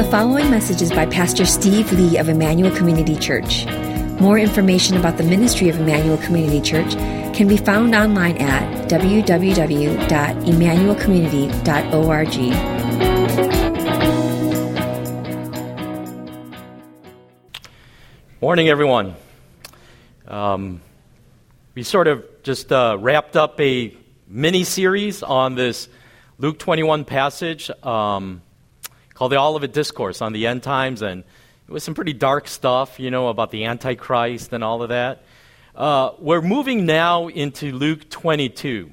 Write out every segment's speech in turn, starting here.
The following message is by Pastor Steve Lee of Emmanuel Community Church. More information about the ministry of Emmanuel Community Church can be found online at www.emmanuelcommunity.org. Morning, everyone. Um, we sort of just uh, wrapped up a mini series on this Luke 21 passage. Um, called the Olivet Discourse on the end times, and it was some pretty dark stuff, you know, about the Antichrist and all of that. Uh, we're moving now into Luke 22.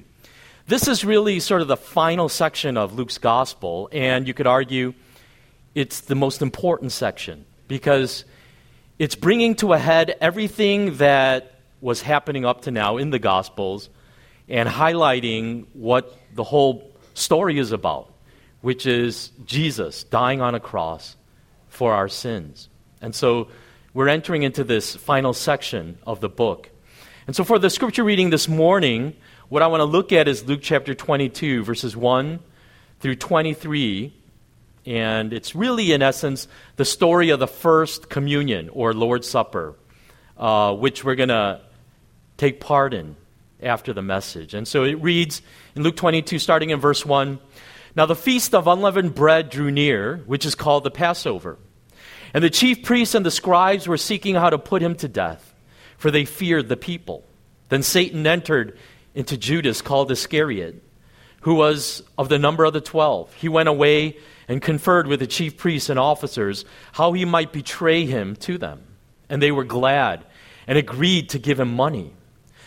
This is really sort of the final section of Luke's gospel, and you could argue it's the most important section because it's bringing to a head everything that was happening up to now in the gospels and highlighting what the whole story is about which is Jesus dying on a cross for our sins. And so we're entering into this final section of the book. And so for the scripture reading this morning, what I want to look at is Luke chapter 22, verses 1 through 23. And it's really, in essence, the story of the first communion or Lord's Supper, uh, which we're going to take part in after the message. And so it reads in Luke 22, starting in verse 1 now the feast of unleavened bread drew near, which is called the Passover. And the chief priests and the scribes were seeking how to put him to death, for they feared the people. Then Satan entered into Judas, called Iscariot, who was of the number of the twelve. He went away and conferred with the chief priests and officers how he might betray him to them. And they were glad and agreed to give him money.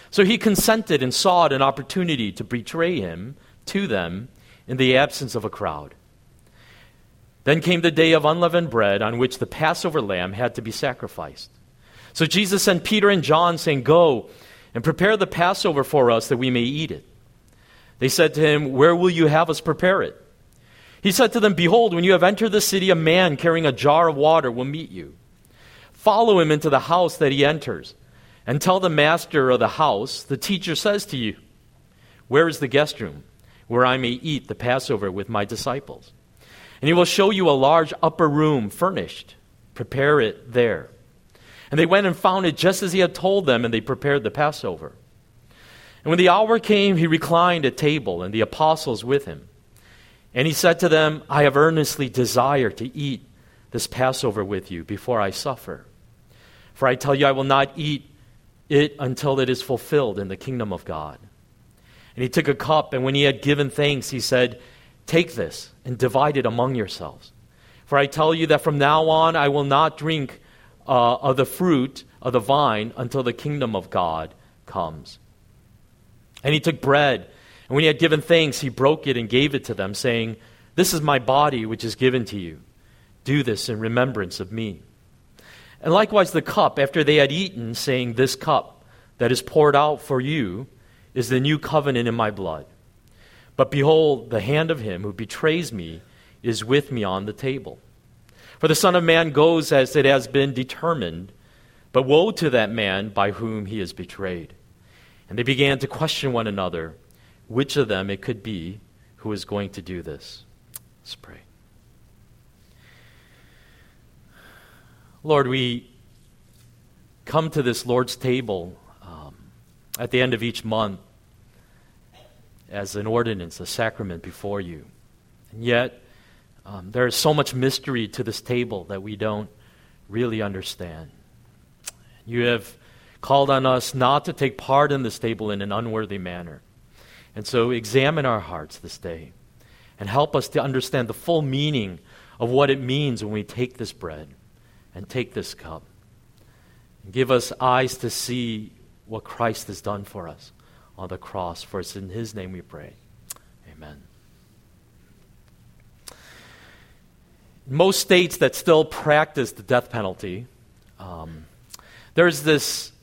So he consented and sought an opportunity to betray him to them in the absence of a crowd. Then came the day of unleavened bread on which the Passover lamb had to be sacrificed. So Jesus sent Peter and John, saying, Go and prepare the Passover for us that we may eat it. They said to him, Where will you have us prepare it? He said to them, Behold, when you have entered the city, a man carrying a jar of water will meet you. Follow him into the house that he enters, and tell the master of the house, The teacher says to you, Where is the guest room? Where I may eat the Passover with my disciples. And he will show you a large upper room furnished. Prepare it there. And they went and found it just as he had told them, and they prepared the Passover. And when the hour came, he reclined at table, and the apostles with him. And he said to them, I have earnestly desired to eat this Passover with you before I suffer. For I tell you, I will not eat it until it is fulfilled in the kingdom of God. And he took a cup, and when he had given thanks, he said, Take this and divide it among yourselves. For I tell you that from now on I will not drink uh, of the fruit of the vine until the kingdom of God comes. And he took bread, and when he had given thanks, he broke it and gave it to them, saying, This is my body which is given to you. Do this in remembrance of me. And likewise the cup, after they had eaten, saying, This cup that is poured out for you is the new covenant in my blood. But behold, the hand of him who betrays me is with me on the table. For the Son of Man goes as it has been determined, but woe to that man by whom he is betrayed. And they began to question one another which of them it could be who was going to do this. Let's pray. Lord, we come to this Lord's table at the end of each month as an ordinance, a sacrament before you. And yet, um, there is so much mystery to this table that we don't really understand. You have called on us not to take part in this table in an unworthy manner. And so examine our hearts this day and help us to understand the full meaning of what it means when we take this bread and take this cup. Give us eyes to see what Christ has done for us on the cross. For it's in His name we pray. Amen. Most states that still practice the death penalty, um, there's this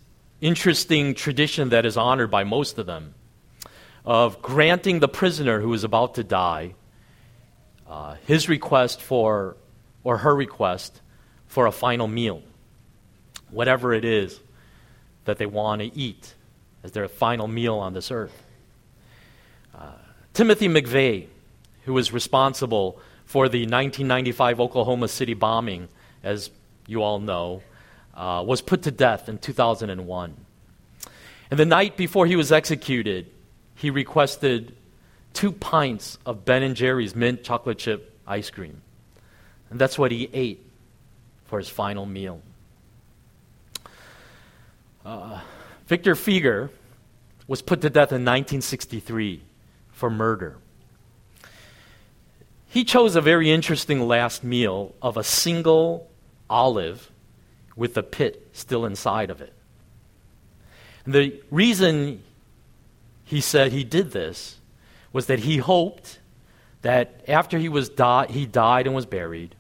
interesting tradition that is honored by most of them of granting the prisoner who is about to die uh, his request for, or her request for a final meal, whatever it is that they want to eat as their final meal on this earth. Uh, Timothy McVeigh, who was responsible for the 1995 Oklahoma City bombing, as you all know, uh, was put to death in 2001. And the night before he was executed, he requested two pints of Ben and Jerry's mint chocolate chip ice cream. And that's what he ate for his final meal. Victor Feguer was put to death in 1963 for murder. He chose a very interesting last meal of a single olive with the pit still inside of it. And the reason he said he did this was that he hoped that after he was di- he died and was buried,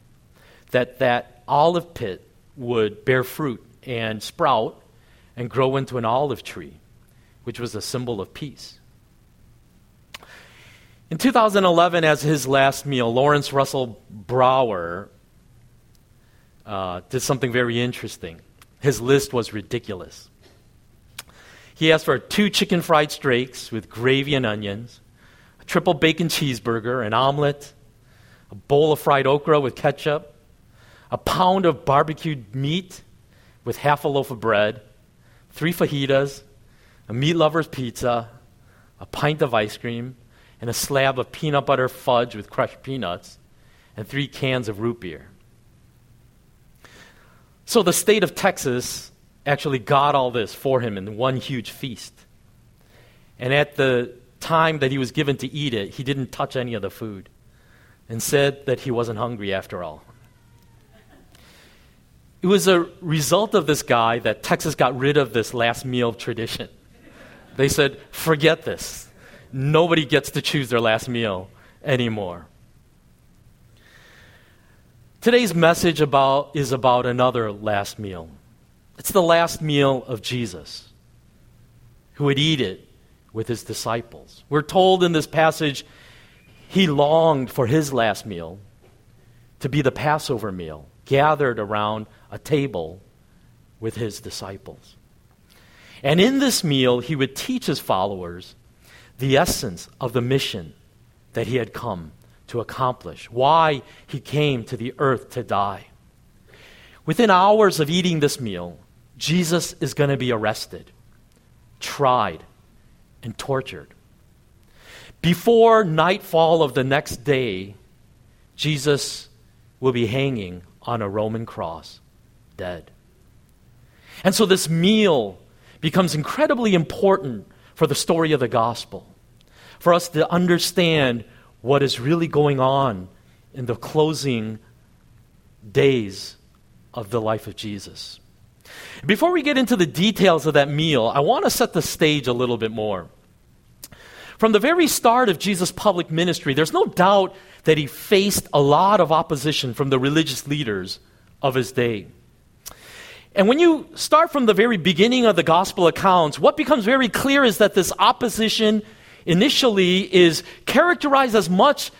that that olive pit would bear fruit and sprout and grow into an olive tree, which was a symbol of peace. In 2011, as his last meal, Lawrence Russell Brewer uh, did something very interesting. His list was ridiculous. He asked for two chicken fried steaks with gravy and onions, a triple bacon cheeseburger, an omelet, a bowl of fried okra with ketchup, a pound of barbecued meat with half a loaf of bread, three fajitas, a meat lover's pizza, a pint of ice cream, and a slab of peanut butter fudge with crushed peanuts, and three cans of root beer. So the state of Texas actually got all this for him in one huge feast. And at the time that he was given to eat it, he didn't touch any of the food and said that he wasn't hungry after all. It was a result of this guy that Texas got rid of this last meal tradition. They said, forget this. Nobody gets to choose their last meal anymore. Today's message about, is about another last meal. It's the last meal of Jesus, who would eat it with his disciples. We're told in this passage he longed for his last meal to be the Passover meal, gathered around a table with his disciples. And in this meal, he would teach his followers the essence of the mission that he had come to accomplish, why he came to the earth to die. Within hours of eating this meal, Jesus is going to be arrested, tried, and tortured. Before nightfall of the next day, Jesus will be hanging on a Roman cross, dead. And so this meal becomes incredibly important for the story of the gospel, for us to understand what is really going on in the closing days of the life of Jesus. Before we get into the details of that meal, I want to set the stage a little bit more. From the very start of Jesus' public ministry, there's no doubt that he faced a lot of opposition from the religious leaders of his day. And when you start from the very beginning of the gospel accounts, what becomes very clear is that this opposition initially is characterized as much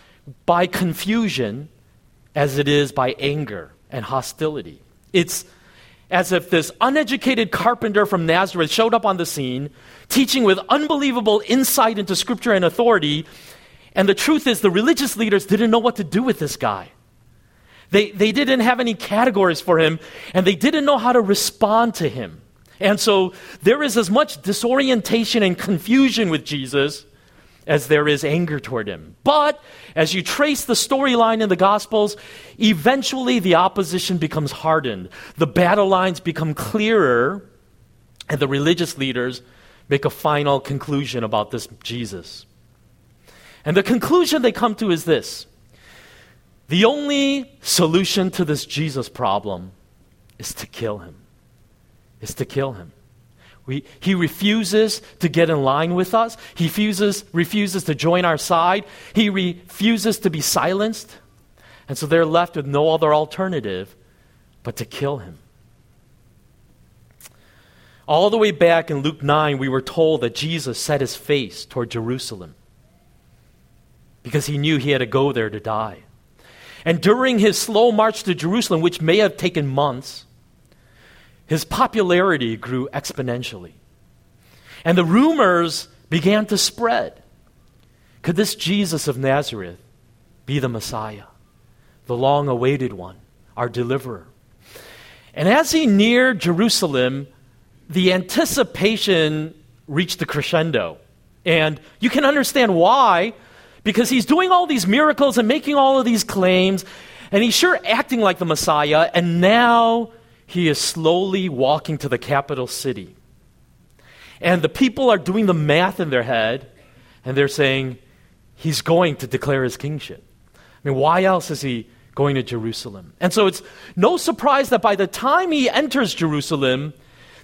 by confusion as it is by anger and hostility. It's as if this uneducated carpenter from Nazareth showed up on the scene, teaching with unbelievable insight into scripture and authority. And the truth is, the religious leaders didn't know what to do with this guy. They, they didn't have any categories for him, and they didn't know how to respond to him. And so there is as much disorientation and confusion with Jesus as there is anger toward him. But as you trace the storyline in the Gospels, eventually the opposition becomes hardened. The battle lines become clearer, and the religious leaders make a final conclusion about this Jesus. And the conclusion they come to is this the only solution to this Jesus problem is to kill him. Is to kill him. We, he refuses to get in line with us. He refuses, refuses to join our side. He refuses to be silenced. And so they're left with no other alternative but to kill him. All the way back in Luke 9, we were told that Jesus set his face toward Jerusalem because he knew he had to go there to die. And during his slow march to Jerusalem, which may have taken months, his popularity grew exponentially. And the rumors began to spread. Could this Jesus of Nazareth be the Messiah? the long awaited one, our deliverer. And as he neared Jerusalem, the anticipation reached the crescendo. And you can understand why, because he's doing all these miracles and making all of these claims, and he's sure acting like the Messiah, and now he is slowly walking to the capital city. And the people are doing the math in their head, and they're saying, he's going to declare his kingship. I mean, why else is he going to Jerusalem? And so it's no surprise that by the time he enters Jerusalem,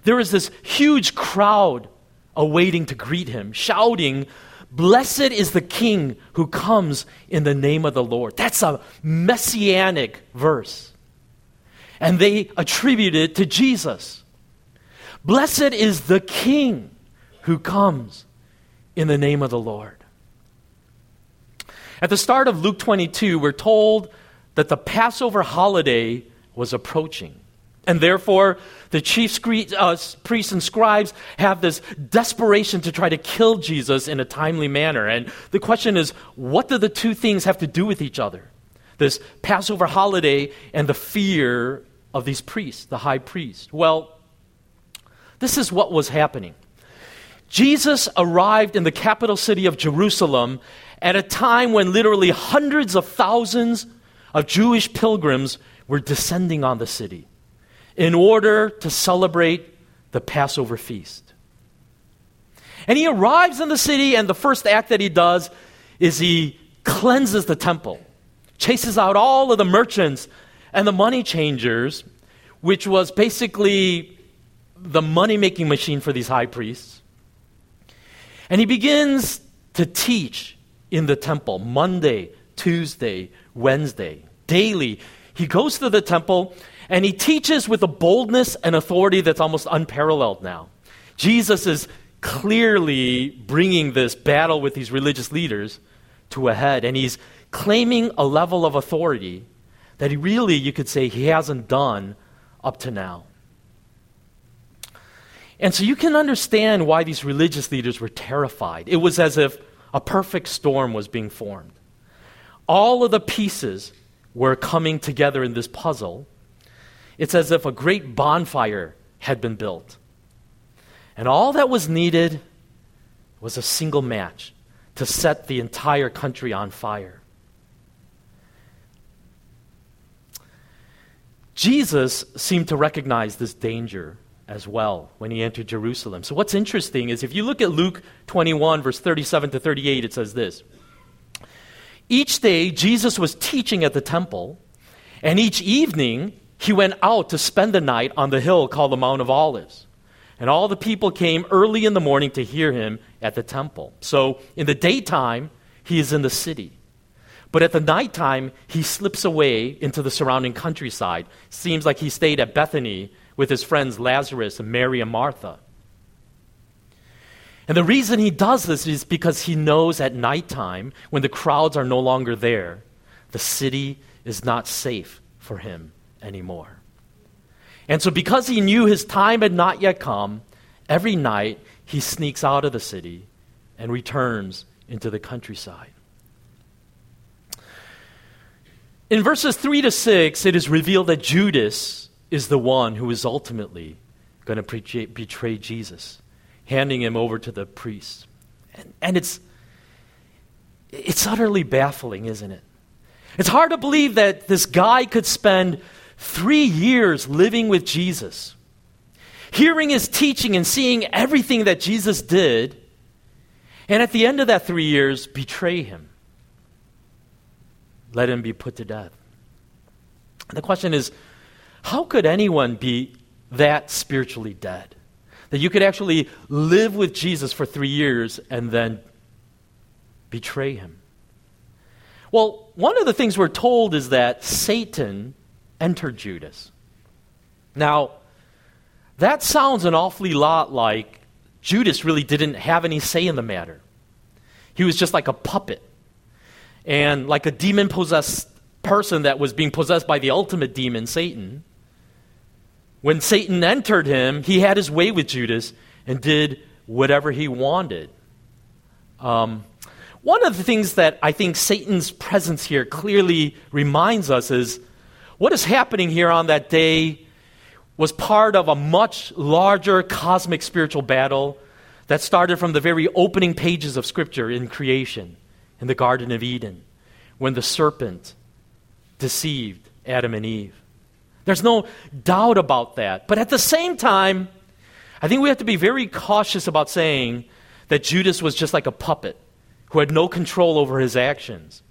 there is this huge crowd awaiting to greet him, shouting, Blessed is the King who comes in the name of the Lord. That's a messianic verse. And they attribute it to Jesus. Blessed is the King who comes in the name of the Lord. At the start of Luke 22, we're told that the Passover holiday was approaching. And therefore, the chief uh, priests and scribes have this desperation to try to kill Jesus in a timely manner. And the question is what do the two things have to do with each other? This Passover holiday and the fear of these priests, the high priest. Well, this is what was happening. Jesus arrived in the capital city of Jerusalem at a time when literally hundreds of thousands of Jewish pilgrims were descending on the city in order to celebrate the Passover feast. And he arrives in the city, and the first act that he does is he cleanses the temple, chases out all of the merchants and the money changers, which was basically the money making machine for these high priests. And he begins to teach in the temple Monday, Tuesday, Wednesday, daily. He goes to the temple and he teaches with a boldness and authority that's almost unparalleled now. Jesus is clearly bringing this battle with these religious leaders to a head, and he's claiming a level of authority that he really, you could say, he hasn't done up to now. And so you can understand why these religious leaders were terrified. It was as if a perfect storm was being formed. All of the pieces were coming together in this puzzle, it's as if a great bonfire had been built. And all that was needed was a single match to set the entire country on fire. Jesus seemed to recognize this danger as well when he entered Jerusalem. So, what's interesting is if you look at Luke 21, verse 37 to 38, it says this Each day, Jesus was teaching at the temple, and each evening, he went out to spend the night on the hill called the Mount of Olives. And all the people came early in the morning to hear him at the temple. So in the daytime, he is in the city. But at the nighttime, he slips away into the surrounding countryside. Seems like he stayed at Bethany with his friends Lazarus and Mary and Martha. And the reason he does this is because he knows at nighttime, when the crowds are no longer there, the city is not safe for him anymore. And so, because he knew his time had not yet come, every night he sneaks out of the city and returns into the countryside. In verses 3 to 6, it is revealed that Judas is the one who is ultimately going to betray Jesus, handing him over to the priests. And, and it's, it's utterly baffling, isn't it? It's hard to believe that this guy could spend three years living with Jesus, hearing his teaching and seeing everything that Jesus did, and at the end of that three years, betray him. Let him be put to death. The question is how could anyone be that spiritually dead? That you could actually live with Jesus for three years and then betray him? Well, one of the things we're told is that Satan entered Judas. Now, that sounds an awfully lot like Judas really didn't have any say in the matter. He was just like a puppet. And like a demon possessed person that was being possessed by the ultimate demon, Satan. When Satan entered him, he had his way with Judas and did whatever he wanted. Um, One of the things that I think Satan's presence here clearly reminds us is what is happening here on that day was part of a much larger cosmic spiritual battle that started from the very opening pages of Scripture in creation, in the Garden of Eden, when the serpent deceived Adam and Eve. There's no doubt about that. But at the same time, I think we have to be very cautious about saying that Judas was just like a puppet who had no control over his actions.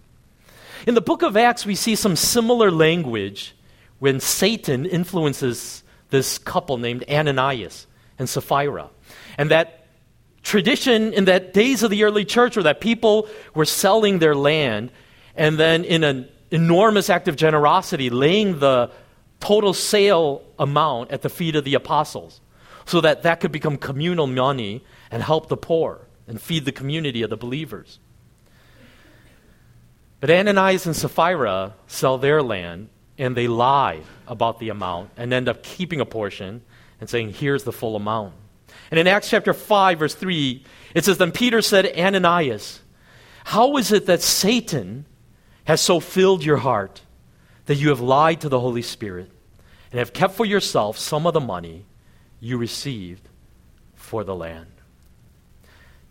In the book of Acts, we see some similar language when Satan influences this couple named Ananias and Sapphira. And that tradition in that days of the early church were that people were selling their land and then in an enormous act of generosity laying the total sale amount at the feet of the apostles so that that could become communal money and help the poor and feed the community of the believers. But Ananias and Sapphira sell their land and they lie about the amount and end up keeping a portion and saying, here's the full amount. And in Acts chapter 5, verse 3, it says, Then Peter said, Ananias, how is it that Satan has so filled your heart that you have lied to the Holy Spirit and have kept for yourself some of the money you received for the land.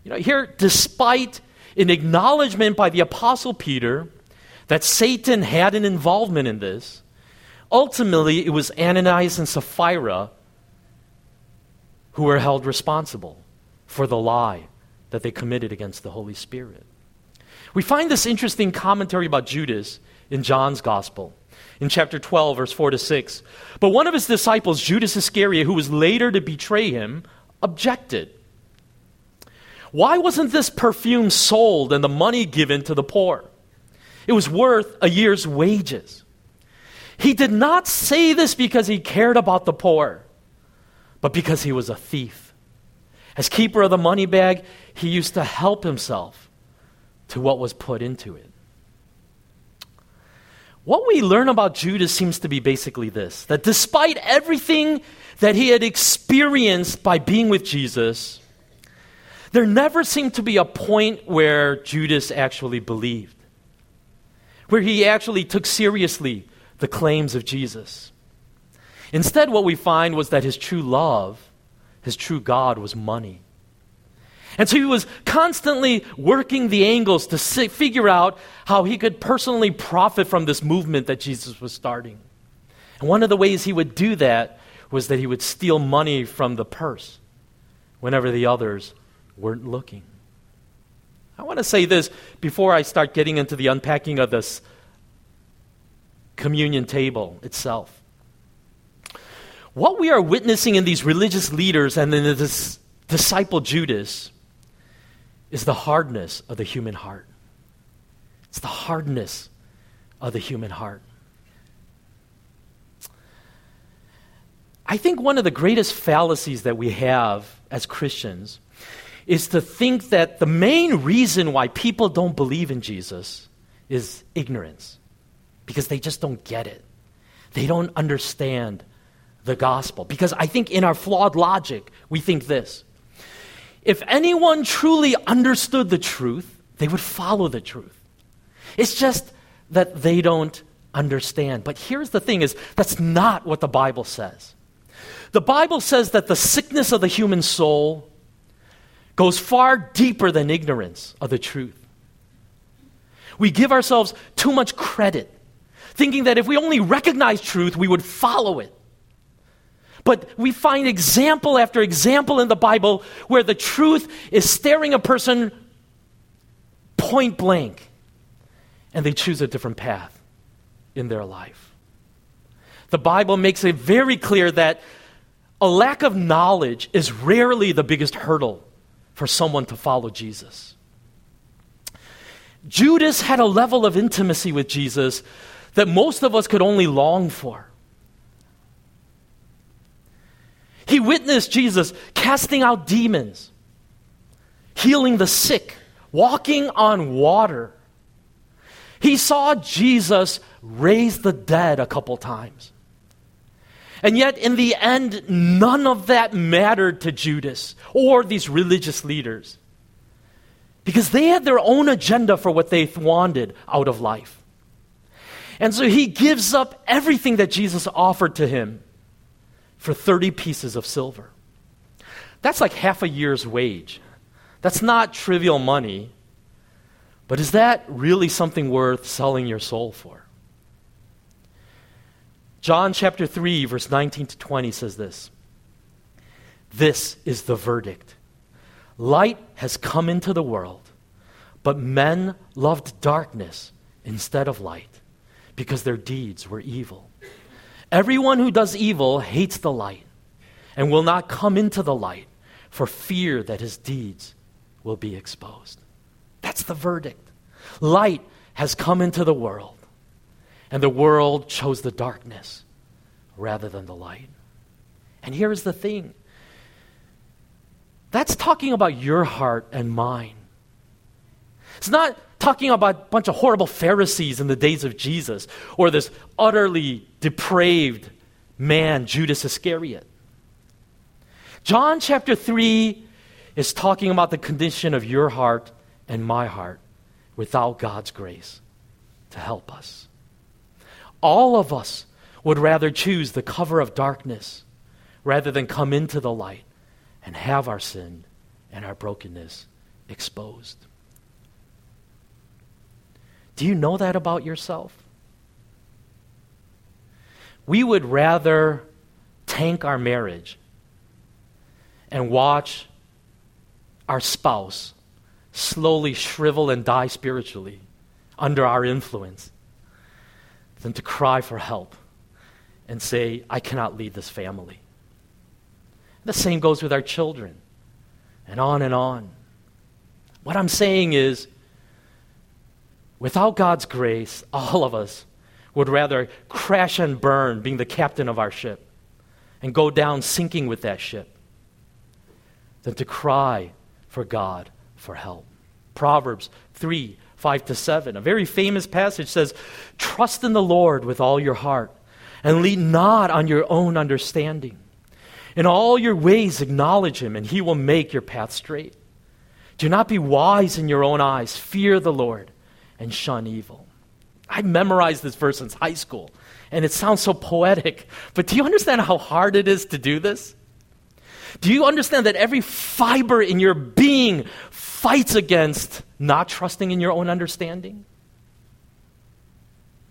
You know, here, despite an acknowledgement by the Apostle Peter that Satan had an involvement in this, ultimately it was Ananias and Sapphira who were held responsible for the lie that they committed against the Holy Spirit. We find this interesting commentary about Judas in John's Gospel in chapter 12, verse 4 to 6. But one of his disciples, Judas Iscariot, who was later to betray him, objected. Why wasn't this perfume sold and the money given to the poor? It was worth a year's wages. He did not say this because he cared about the poor, but because he was a thief. As keeper of the money bag, he used to help himself to what was put into it. What we learn about Judas seems to be basically this that despite everything that he had experienced by being with Jesus, there never seemed to be a point where Judas actually believed, where he actually took seriously the claims of Jesus. Instead, what we find was that his true love, his true God, was money. And so he was constantly working the angles to figure out how he could personally profit from this movement that Jesus was starting. And one of the ways he would do that was that he would steal money from the purse whenever the others weren't looking. I want to say this before I start getting into the unpacking of this communion table itself. What we are witnessing in these religious leaders and in this disciple Judas is the hardness of the human heart. It's the hardness of the human heart. I think one of the greatest fallacies that we have as Christians is to think that the main reason why people don't believe in Jesus is ignorance, because they just don't get it. They don't understand the gospel. Because I think in our flawed logic, we think this if anyone truly understood the truth, they would follow the truth. It's just that they don't understand. But here's the thing is that's not what the Bible says. The Bible says that the sickness of the human soul goes far deeper than ignorance of the truth. We give ourselves too much credit, thinking that if we only recognize truth, we would follow it. But we find example after example in the Bible where the truth is staring a person point blank and they choose a different path in their life. The Bible makes it very clear that a lack of knowledge is rarely the biggest hurdle for someone to follow Jesus. Judas had a level of intimacy with Jesus that most of us could only long for. He witnessed Jesus casting out demons, healing the sick, walking on water. He saw Jesus raise the dead a couple times. And yet, in the end, none of that mattered to Judas or these religious leaders. because they had their own agenda for what they wanted out of life. And so he gives up everything that Jesus offered to him for 30 pieces of silver. That's like half a year's wage. That's not trivial money. But is that really something worth selling your soul for? John chapter 3, verse 19 to 20 says this This is the verdict. Light has come into the world, but men loved darkness instead of light because their deeds were evil. Everyone who does evil hates the light and will not come into the light for fear that his deeds will be exposed. That's the verdict. Light has come into the world, and the world chose the darkness rather than the light. And here is the thing that's talking about your heart and mine. It's not talking about a bunch of horrible Pharisees in the days of Jesus or this utterly depraved man, Judas Iscariot. John chapter 3 is talking about the condition of your heart and my heart without God's grace to help us. All of us would rather choose the cover of darkness rather than come into the light and have our sin and our brokenness exposed. Do you know that about yourself? We would rather tank our marriage and watch our spouse slowly shrivel and die spiritually under our influence than to cry for help and say, I cannot lead this family. The same goes with our children, and on and on. What I'm saying is, without God's grace, all of us would rather crash and burn being the captain of our ship and go down sinking with that ship than to cry for God for help. Proverbs 3 5 to 7, a very famous passage says, Trust in the Lord with all your heart and lean not on your own understanding. In all your ways, acknowledge him, and he will make your path straight. Do not be wise in your own eyes. Fear the Lord and shun evil. I memorized this verse in high school, and it sounds so poetic. But do you understand how hard it is to do this? Do you understand that every fiber in your being fights against not trusting in your own understanding?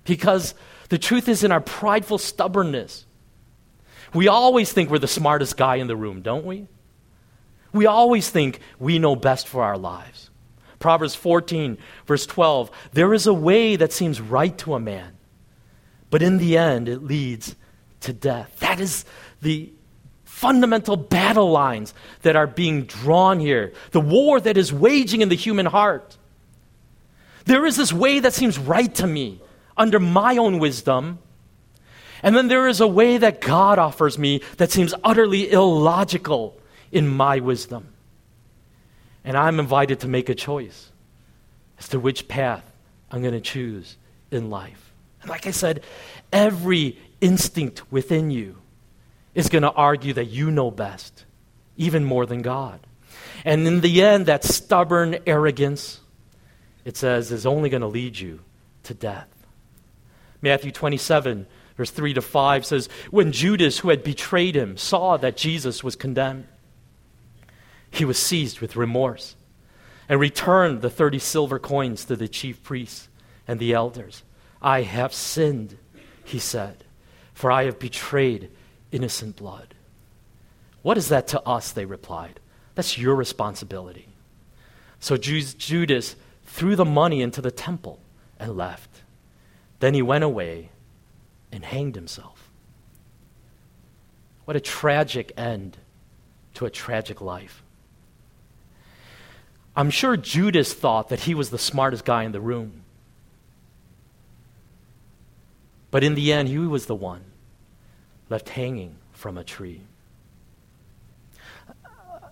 Because the truth is, in our prideful stubbornness, we always think we're the smartest guy in the room, don't we? We always think we know best for our lives. Proverbs 14, verse 12 there is a way that seems right to a man, but in the end it leads to death. That is the fundamental battle lines that are being drawn here, the war that is waging in the human heart. There is this way that seems right to me under my own wisdom and then there is a way that God offers me that seems utterly illogical in my wisdom. And I'm invited to make a choice as to which path I'm going to choose in life. And like I said, every instinct within you is going to argue that you know best, even more than God. And in the end, that stubborn arrogance, it says, is only going to lead you to death. Matthew 27 Verse 3 to 5 says, When Judas, who had betrayed him, saw that Jesus was condemned, he was seized with remorse and returned the 30 silver coins to the chief priests and the elders. I have sinned, he said, for I have betrayed innocent blood. What is that to us? They replied. That's your responsibility. So Judas threw the money into the temple and left. Then he went away and hanged himself. What a tragic end to a tragic life. I'm sure Judas thought that he was the smartest guy in the room. But in the end, he was the one left hanging from a tree.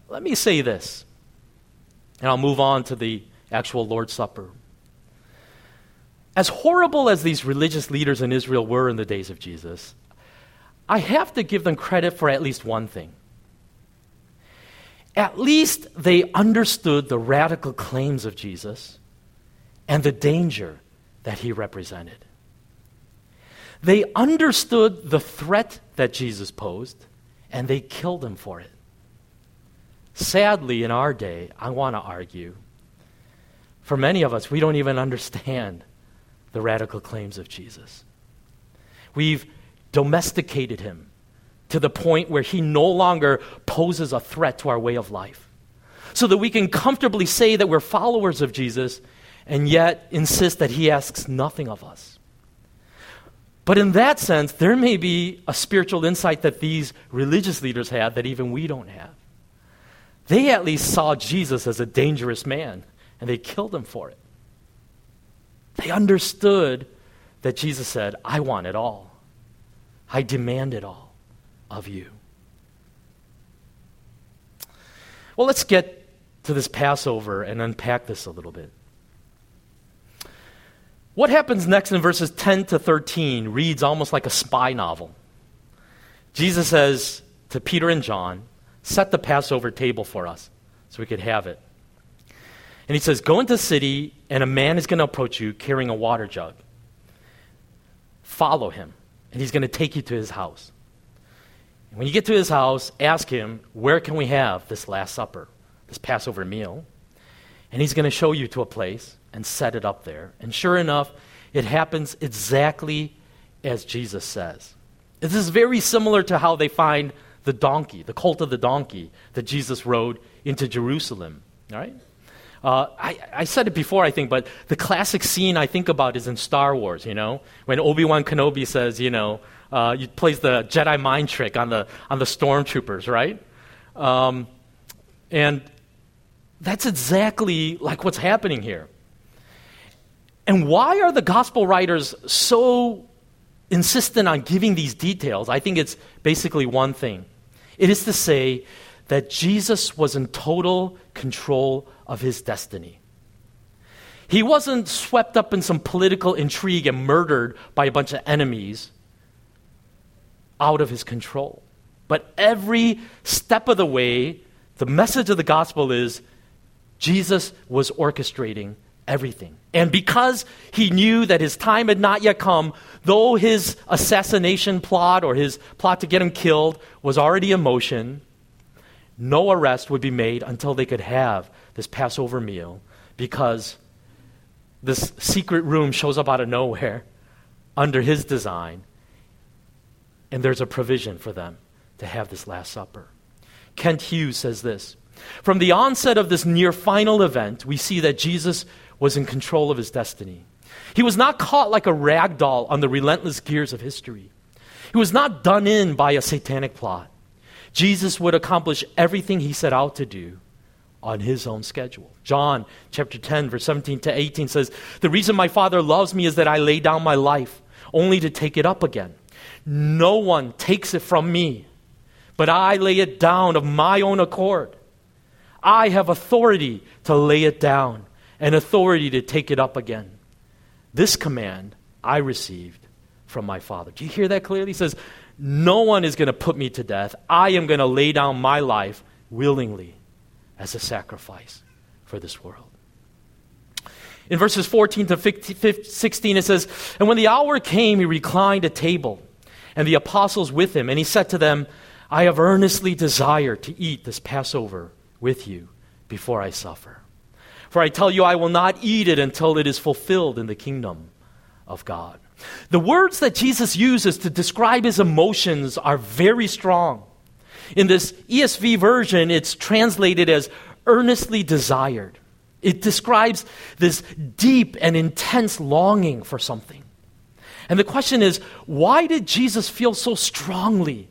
Let me say this, and I'll move on to the actual Lord's Supper. As horrible as these religious leaders in Israel were in the days of Jesus, I have to give them credit for at least one thing. at least they understood the radical claims of Jesus and the danger that he represented. They understood the threat that Jesus posed, and they killed him for it. Sadly, in our day, I want to argue, for many of us, we don't even understand the radical claims of Jesus. We've domesticated him to the point where he no longer poses a threat to our way of life. So that we can comfortably say that we're followers of Jesus and yet insist that he asks nothing of us. But in that sense, there may be a spiritual insight that these religious leaders had that even we don't have. They at least saw Jesus as a dangerous man, and they killed him for it. They understood that Jesus said, I want it all. I demand it all of you. Well, let's get to this Passover and unpack this a little bit. What happens next in verses 10 to 13 reads almost like a spy novel. Jesus says to Peter and John, Set the Passover table for us so we could have it. And he says, Go into the city, and a man is going to approach you carrying a water jug. Follow him, and he's going to take you to his house. When you get to his house, ask him, Where can we have this Last Supper, this Passover meal? And he's going to show you to a place and set it up there. And sure enough, it happens exactly as Jesus says. This is very similar to how they find the donkey, the colt of the donkey that Jesus rode into Jerusalem. All right? Uh, I, I, said it before, I think, but the classic scene I think about is in Star Wars, you know, when Obi Wan Kenobi says, you know, uh, he plays the Jedi mind trick on the, on the stormtroopers, right? Um, and that's exactly like what's happening here. And why are the gospel writers so insistent on giving these details? I think it's basically one thing it is to say that Jesus was in total control of his destiny. He wasn't swept up in some political intrigue and murdered by a bunch of enemies out of his control. But every step of the way, the message of the gospel is Jesus was orchestrating everything. And because he knew that his time had not yet come, though his assassination plot or his plot to get him killed was already in motion, no arrest would be made until they could have this Passover meal because this secret room shows up out of nowhere under his design and there's a provision for them to have this Last Supper. Kent Hughes says this From the onset of this near final event, we see that Jesus was in control of his destiny. He was not caught like a rag doll on the relentless gears of history. He was not done in by a satanic plot. Jesus would accomplish everything he set out to do on his own schedule. John chapter 10 verse 17 to 18 says, "The reason my Father loves me is that I lay down my life only to take it up again. No one takes it from me, but I lay it down of my own accord. I have authority to lay it down and authority to take it up again. This command I received from my Father. Do you hear that clearly? He says, No one is going to put me to death. I am going to lay down my life willingly as a sacrifice for this world. In verses 14 to 15, 16, it says, And when the hour came, he reclined at table and the apostles with him. And he said to them, I have earnestly desired to eat this Passover with you before I suffer. For I tell you, I will not eat it until it is fulfilled in the kingdom of God. The words that Jesus uses to describe his emotions are very strong. In this ESV version, it's translated as earnestly desired. It describes this deep and intense longing for something. And the question is why did Jesus feel so strongly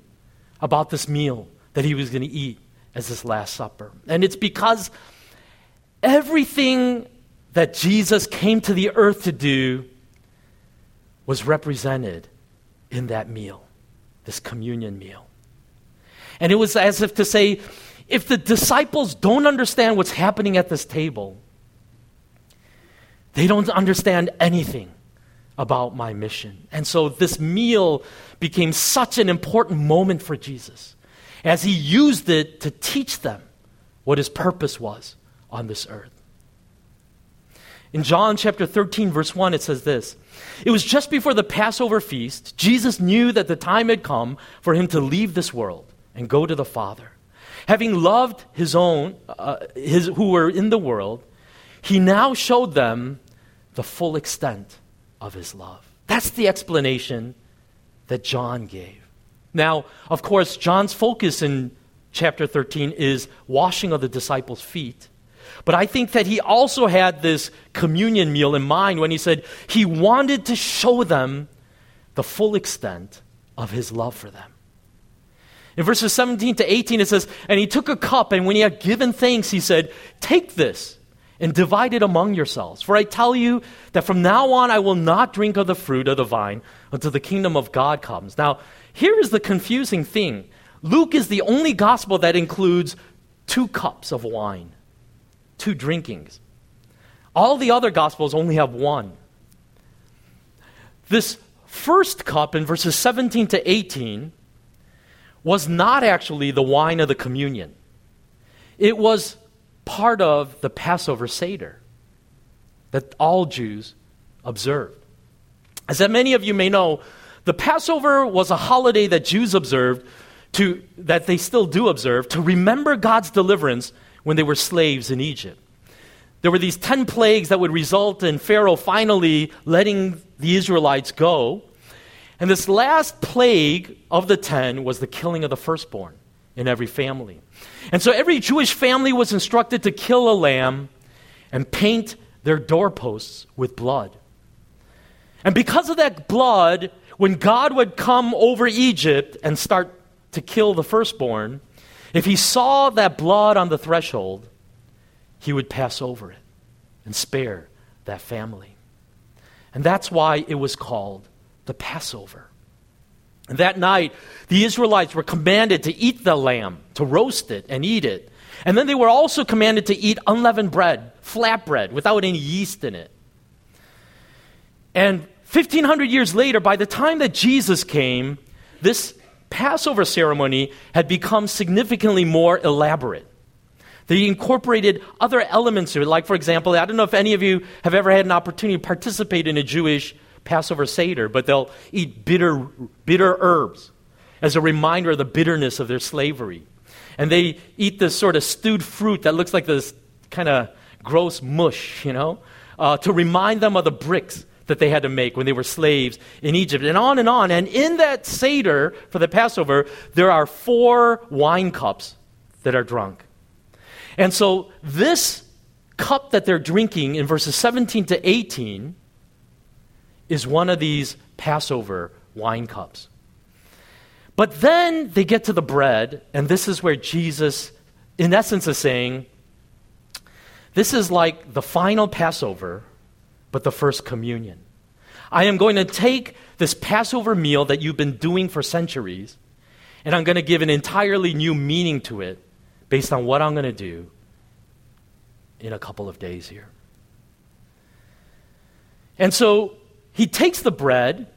about this meal that he was going to eat as his Last Supper? And it's because everything that Jesus came to the earth to do was represented in that meal, this communion meal. And it was as if to say, if the disciples don't understand what's happening at this table, they don't understand anything about my mission. And so this meal became such an important moment for Jesus as he used it to teach them what his purpose was on this earth. In John chapter 13, verse 1, it says this It was just before the Passover feast, Jesus knew that the time had come for him to leave this world and go to the Father. Having loved his own, uh, his, who were in the world, he now showed them the full extent of his love. That's the explanation that John gave. Now, of course, John's focus in chapter 13 is washing of the disciples' feet. But I think that he also had this communion meal in mind when he said he wanted to show them the full extent of his love for them. In verses 17 to 18, it says, And he took a cup, and when he had given thanks, he said, Take this and divide it among yourselves. For I tell you that from now on I will not drink of the fruit of the vine until the kingdom of God comes. Now, here is the confusing thing Luke is the only gospel that includes two cups of wine, two drinkings. All the other gospels only have one. This first cup in verses 17 to 18 was not actually the wine of the communion. It was part of the Passover Seder that all Jews observed. As many of you may know, the Passover was a holiday that Jews observed to, that they still do observe to remember God's deliverance when they were slaves in Egypt. There were these 10 plagues that would result in Pharaoh finally letting the Israelites go. And this last plague of the 10 was the killing of the firstborn in every family. And so every Jewish family was instructed to kill a lamb and paint their doorposts with blood. And because of that blood, when God would come over Egypt and start to kill the firstborn, if he saw that blood on the threshold, he would pass over it and spare that family. And that's why it was called the Passover. And that night, the Israelites were commanded to eat the lamb, to roast it and eat it. And then they were also commanded to eat unleavened bread, flat bread, without any yeast in it. And 1500 years later, by the time that Jesus came, this Passover ceremony had become significantly more elaborate. They incorporated other elements to it, like, for example, I don't know if any of you have ever had an opportunity to participate in a Jewish Passover Seder, but they'll eat bitter, bitter herbs as a reminder of the bitterness of their slavery. And they eat this sort of stewed fruit that looks like this kind of gross mush, you know, uh, to remind them of the bricks that they had to make when they were slaves in Egypt, and on and on. And in that Seder for the Passover, there are four wine cups that are drunk. And so this cup that they're drinking in verses 17 to 18 is one of these Passover wine cups. But then they get to the bread, and this is where Jesus, in essence, is saying, This is like the final Passover, but the first communion. I am going to take this Passover meal that you've been doing for centuries, and I'm going to give an entirely new meaning to it based on what I'm going to do in a couple of days here. And so he takes the bread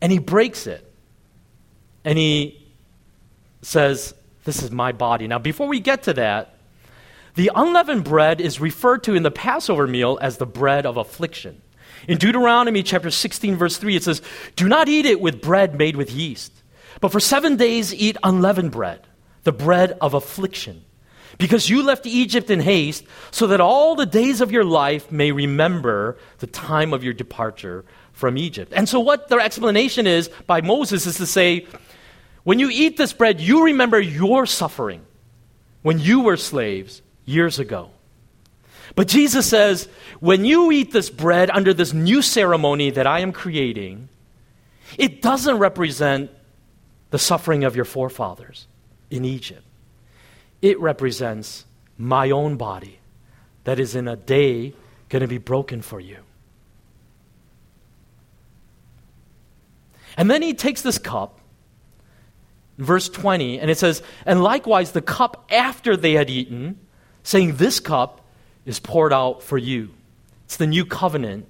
and he breaks it. And he says, This is my body. Now, before we get to that, the unleavened bread is referred to in the Passover meal as the bread of affliction. In Deuteronomy chapter 16, verse 3, it says, Do not eat it with bread made with yeast, but for seven days eat unleavened bread, the bread of affliction because you left Egypt in haste, so that all the days of your life may remember the time of your departure from Egypt. And so, what their explanation is by Moses is to say, when you eat this bread, you remember your suffering when you were slaves years ago. But Jesus says, when you eat this bread under this new ceremony that I am creating, it doesn't represent the suffering of your forefathers in Egypt it represents my own body that is in a day going to be broken for you. And then he takes this cup, verse 20, and it says, And likewise the cup after they had eaten, saying, This cup is poured out for you. It's the new covenant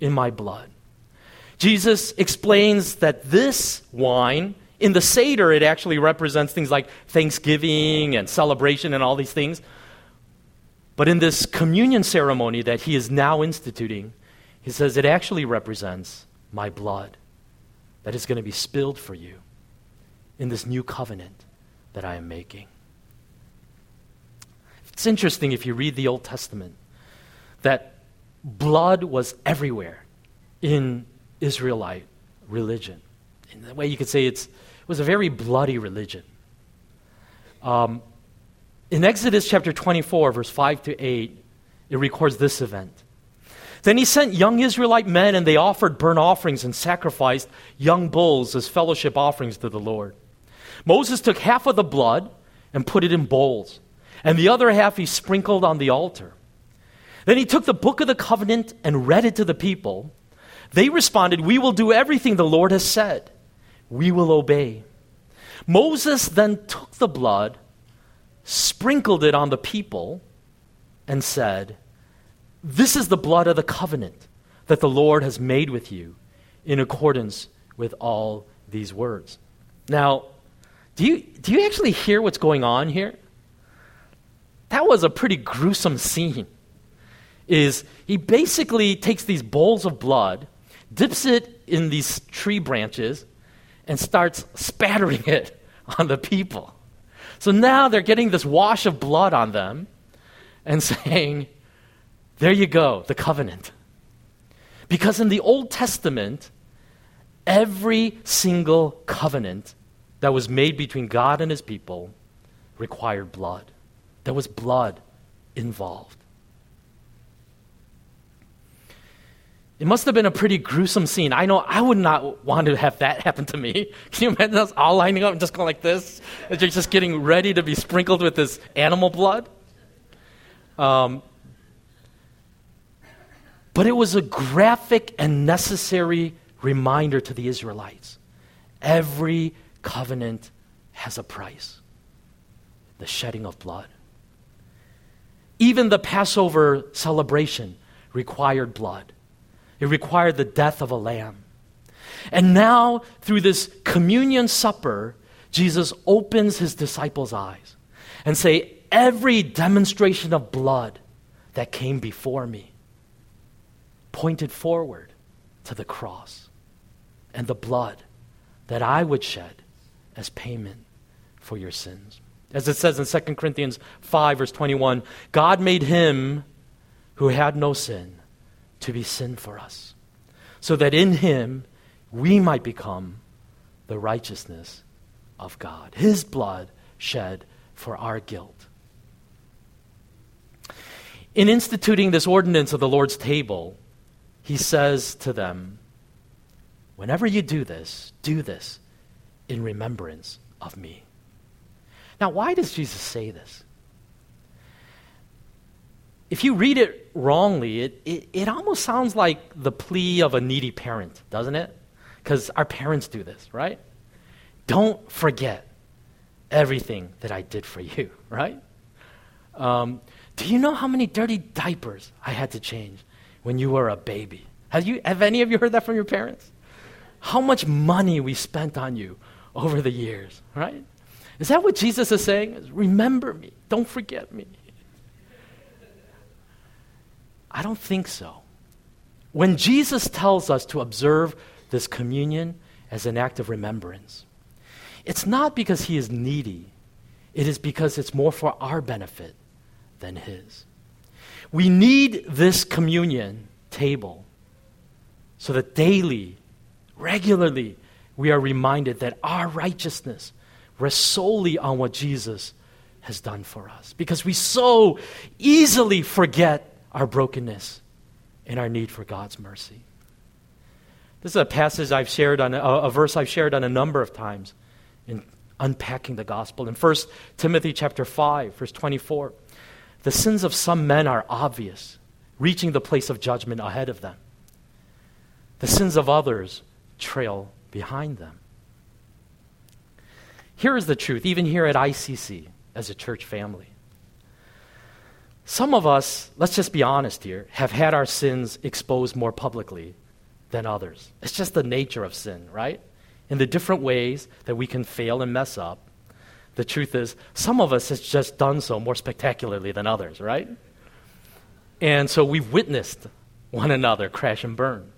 in my blood. Jesus explains that this wine in the Seder, it actually represents things like Thanksgiving and celebration and all these things. But in this communion ceremony that he is now instituting, he says it actually represents my blood that is going to be spilled for you in this new covenant that I am making. It's interesting if you read the Old Testament that blood was everywhere in Israelite religion. In the way you could say it was a very bloody religion. Um, in Exodus chapter 24, verse 5 to 8, it records this event. Then he sent young Israelite men, and they offered burnt offerings and sacrificed young bulls as fellowship offerings to the Lord. Moses took half of the blood and put it in bowls, and the other half he sprinkled on the altar. Then he took the book of the covenant and read it to the people. They responded, We will do everything the Lord has said. We will obey. Moses then took the blood, sprinkled it on the people, and said, This is the blood of the covenant that the Lord has made with you in accordance with all these words. Now, do you, do you actually hear what's going on here? That was a pretty gruesome scene. Is he basically takes these bowls of blood dips it in these tree branches, and starts spattering it on the people. So now they're getting this wash of blood on them and saying, There you go, the covenant. Because in the Old Testament, every single covenant that was made between God and his people required blood. There was blood involved. It must have been a pretty gruesome scene. I know I would not want to have that happen to me. Can you imagine us all lining up and just going like this? As you're just getting ready to be sprinkled with this animal blood? Um, but it was a graphic and necessary reminder to the Israelites. Every covenant has a price the shedding of blood. Even the Passover celebration required blood. It required the death of a lamb. And now, through this communion supper, Jesus opens his disciples' eyes and say, every demonstration of blood that came before me pointed forward to the cross and the blood that I would shed as payment for your sins. As it says in 2 Corinthians 5, verse 21, God made him who had no sin to be sin for us, so that in him we might become the righteousness of God. His blood shed for our guilt. In instituting this ordinance of the Lord's table, he says to them, Whenever you do this, do this in remembrance of me. Now, why does Jesus say this? if you read it wrongly, it, it, it almost sounds like the plea of a needy parent, doesn't it? Because our parents do this, right? Don't forget everything that I did for you, right? Um, do you know how many dirty diapers I had to change when you were a baby? Have, you, have any of you heard that from your parents? How much money we spent on you over the years, right? Is that what Jesus is saying? Remember me. Don't forget me. I don't think so. When Jesus tells us to observe this communion as an act of remembrance, it's not because he is needy, it is because it's more for our benefit than his. We need this communion table so that daily, regularly, we are reminded that our righteousness rests solely on what Jesus has done for us. Because we so easily forget our brokenness and our need for God's mercy. This is a passage I've shared on, a, a verse I've shared on a number of times in unpacking the gospel. In 1 Timothy chapter 5, verse 24, the sins of some men are obvious, reaching the place of judgment ahead of them. The sins of others trail behind them. Here is the truth, even here at ICC as a church family. Some of us, let's just be honest here, have had our sins exposed more publicly than others. It's just the nature of sin, right? In the different ways that we can fail and mess up. The truth is, some of us has just done so more spectacularly than others, right? And so we've witnessed one another crash and burn.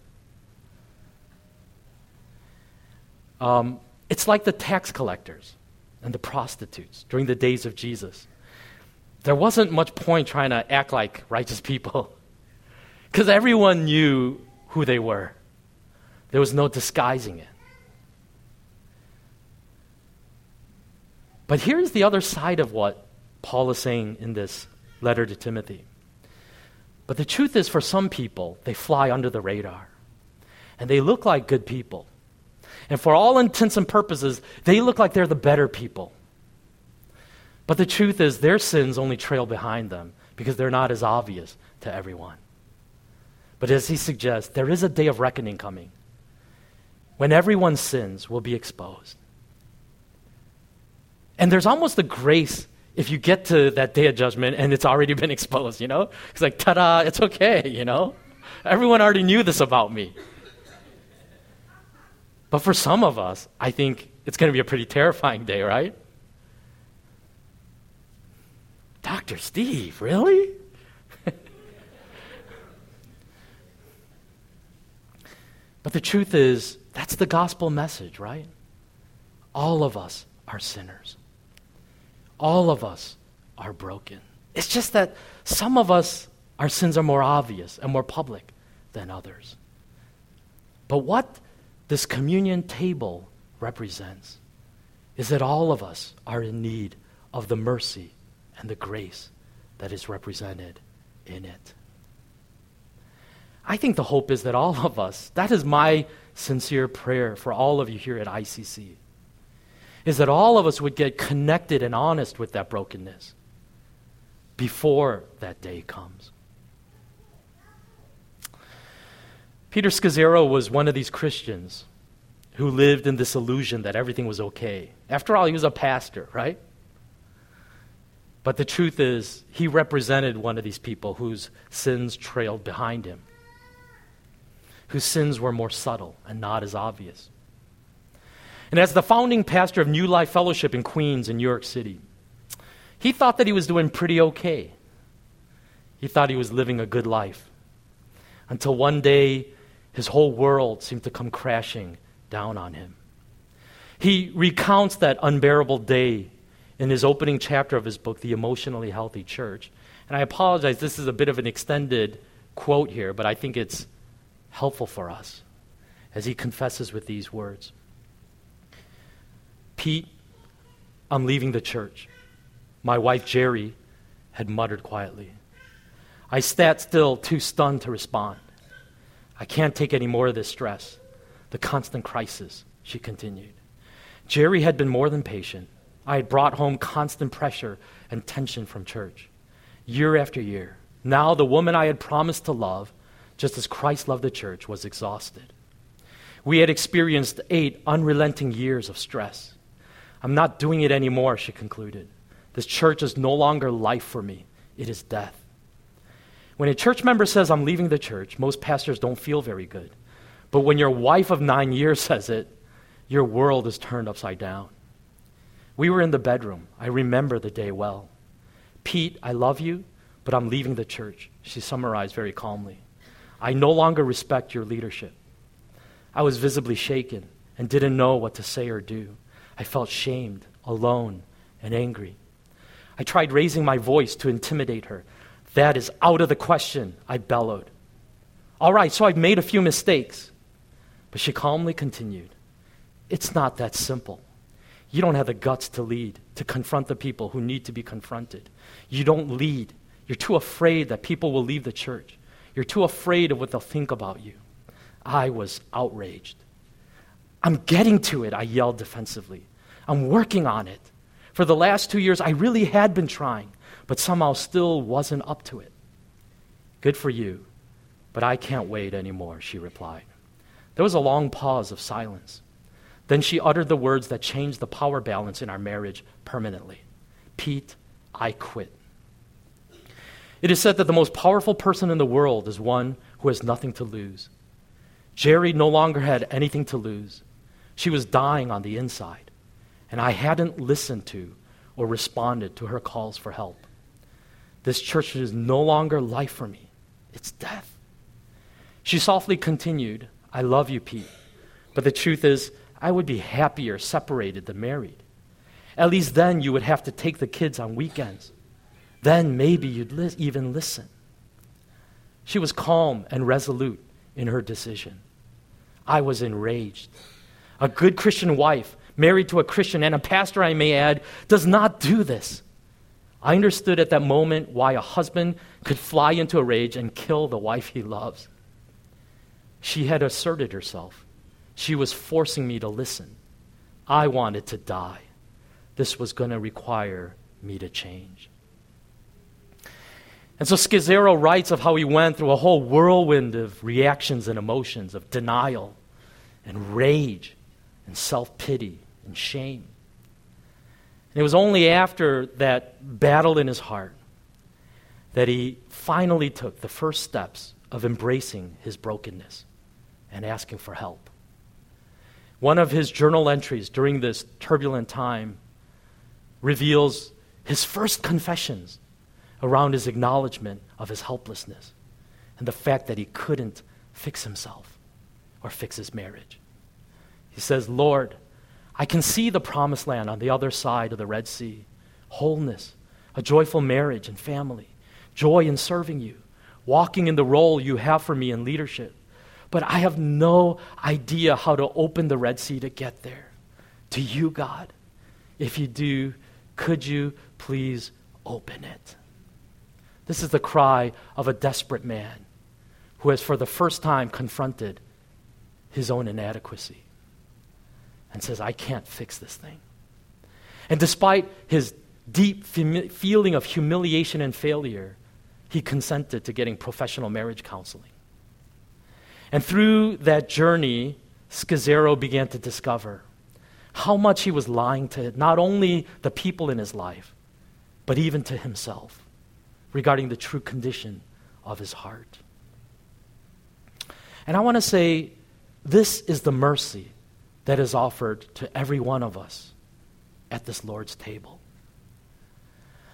Um, it's like the tax collectors and the prostitutes during the days of Jesus. There wasn't much point trying to act like righteous people because everyone knew who they were. There was no disguising it. But here's the other side of what Paul is saying in this letter to Timothy. But the truth is, for some people, they fly under the radar. And they look like good people. And for all intents and purposes, they look like they're the better people. But the truth is, their sins only trail behind them because they're not as obvious to everyone. But as he suggests, there is a day of reckoning coming when everyone's sins will be exposed. And there's almost a grace if you get to that day of judgment and it's already been exposed, you know? It's like, ta da, it's okay, you know? Everyone already knew this about me. But for some of us, I think it's going to be a pretty terrifying day, right? Dr. Steve, really? but the truth is, that's the gospel message, right? All of us are sinners. All of us are broken. It's just that some of us, our sins are more obvious and more public than others. But what this communion table represents is that all of us are in need of the mercy and the grace that is represented in it. I think the hope is that all of us, that is my sincere prayer for all of you here at ICC, is that all of us would get connected and honest with that brokenness before that day comes. Peter Scazzero was one of these Christians who lived in this illusion that everything was okay. After all, he was a pastor, right? But the truth is, he represented one of these people whose sins trailed behind him, whose sins were more subtle and not as obvious. And as the founding pastor of New Life Fellowship in Queens in New York City, he thought that he was doing pretty okay. He thought he was living a good life. Until one day, his whole world seemed to come crashing down on him. He recounts that unbearable day in his opening chapter of his book, The Emotionally Healthy Church. And I apologize, this is a bit of an extended quote here, but I think it's helpful for us as he confesses with these words. Pete, I'm leaving the church. My wife, Geri, had muttered quietly. I sat still, too stunned to respond. I can't take any more of this stress, the constant crisis, she continued. Geri had been more than patient. I had brought home constant pressure and tension from church, year after year. Now, the woman I had promised to love, just as Christ loved the church, was exhausted. We had experienced eight unrelenting years of stress. I'm not doing it anymore, she concluded. This church is no longer life for me, it is death. When a church member says, I'm leaving the church, most pastors don't feel very good. But when your wife of nine years says it, your world is turned upside down. We were in the bedroom. I remember the day well. Pete, I love you, but I'm leaving the church, she summarized very calmly. I no longer respect your leadership. I was visibly shaken and didn't know what to say or do. I felt shamed, alone, and angry. I tried raising my voice to intimidate her. That is out of the question, I bellowed. All right, so I've made a few mistakes. But she calmly continued It's not that simple. You don't have the guts to lead, to confront the people who need to be confronted. You don't lead. You're too afraid that people will leave the church. You're too afraid of what they'll think about you. I was outraged. I'm getting to it, I yelled defensively. I'm working on it. For the last two years, I really had been trying, but somehow still wasn't up to it. Good for you, but I can't wait anymore, she replied. There was a long pause of silence. Then she uttered the words that changed the power balance in our marriage permanently Pete, I quit. It is said that the most powerful person in the world is one who has nothing to lose. Geri no longer had anything to lose. She was dying on the inside, and I hadn't listened to or responded to her calls for help. This church is no longer life for me. It's death. She softly continued, I love you, Pete. But the truth is, I would be happier separated than married. At least then you would have to take the kids on weekends. Then maybe you'd li- even listen. She was calm and resolute in her decision. I was enraged. A good Christian wife, married to a Christian and a pastor, I may add, does not do this. I understood at that moment why a husband could fly into a rage and kill the wife he loves. She had asserted herself. She was forcing me to listen. I wanted to die. This was going to require me to change. And so Scazzero writes of how he went through a whole whirlwind of reactions and emotions, of denial and rage and self pity and shame. And it was only after that battle in his heart that he finally took the first steps of embracing his brokenness and asking for help. One of his journal entries during this turbulent time reveals his first confessions around his acknowledgement of his helplessness and the fact that he couldn't fix himself or fix his marriage. He says, Lord, I can see the promised land on the other side of the Red Sea wholeness, a joyful marriage and family, joy in serving you, walking in the role you have for me in leadership. But I have no idea how to open the Red Sea to get there. To you, God, if you do, could you please open it? This is the cry of a desperate man who has, for the first time, confronted his own inadequacy and says, I can't fix this thing. And despite his deep feeling of humiliation and failure, he consented to getting professional marriage counseling. And through that journey, Scazzero began to discover how much he was lying to not only the people in his life, but even to himself regarding the true condition of his heart. And I want to say this is the mercy that is offered to every one of us at this Lord's table.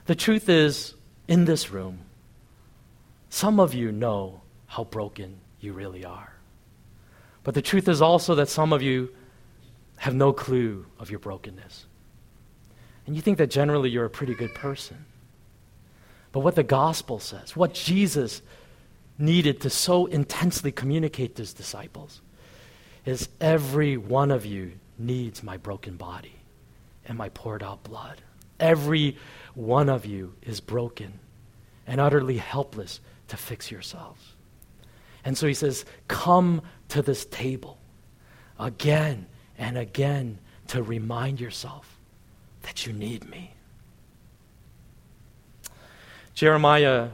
The truth is, in this room, some of you know how broken you really are. But the truth is also that some of you have no clue of your brokenness. And you think that generally you're a pretty good person. But what the gospel says, what Jesus needed to so intensely communicate to his disciples, is every one of you needs my broken body and my poured out blood. Every one of you is broken and utterly helpless to fix yourselves. And so he says, Come to this table again and again to remind yourself that you need me. Jeremiah,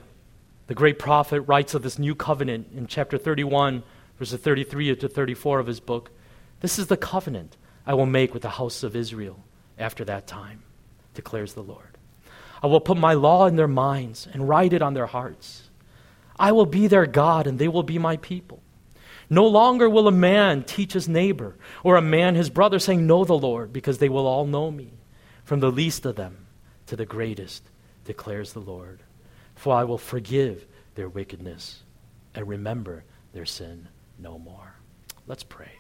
the great prophet, writes of this new covenant in chapter 31, verses 33 to 34 of his book. This is the covenant I will make with the house of Israel after that time, declares the Lord. I will put my law in their minds and write it on their hearts. I will be their God, and they will be my people. No longer will a man teach his neighbor or a man his brother, saying, Know the Lord, because they will all know me, from the least of them to the greatest, declares the Lord. For I will forgive their wickedness and remember their sin no more. Let's pray.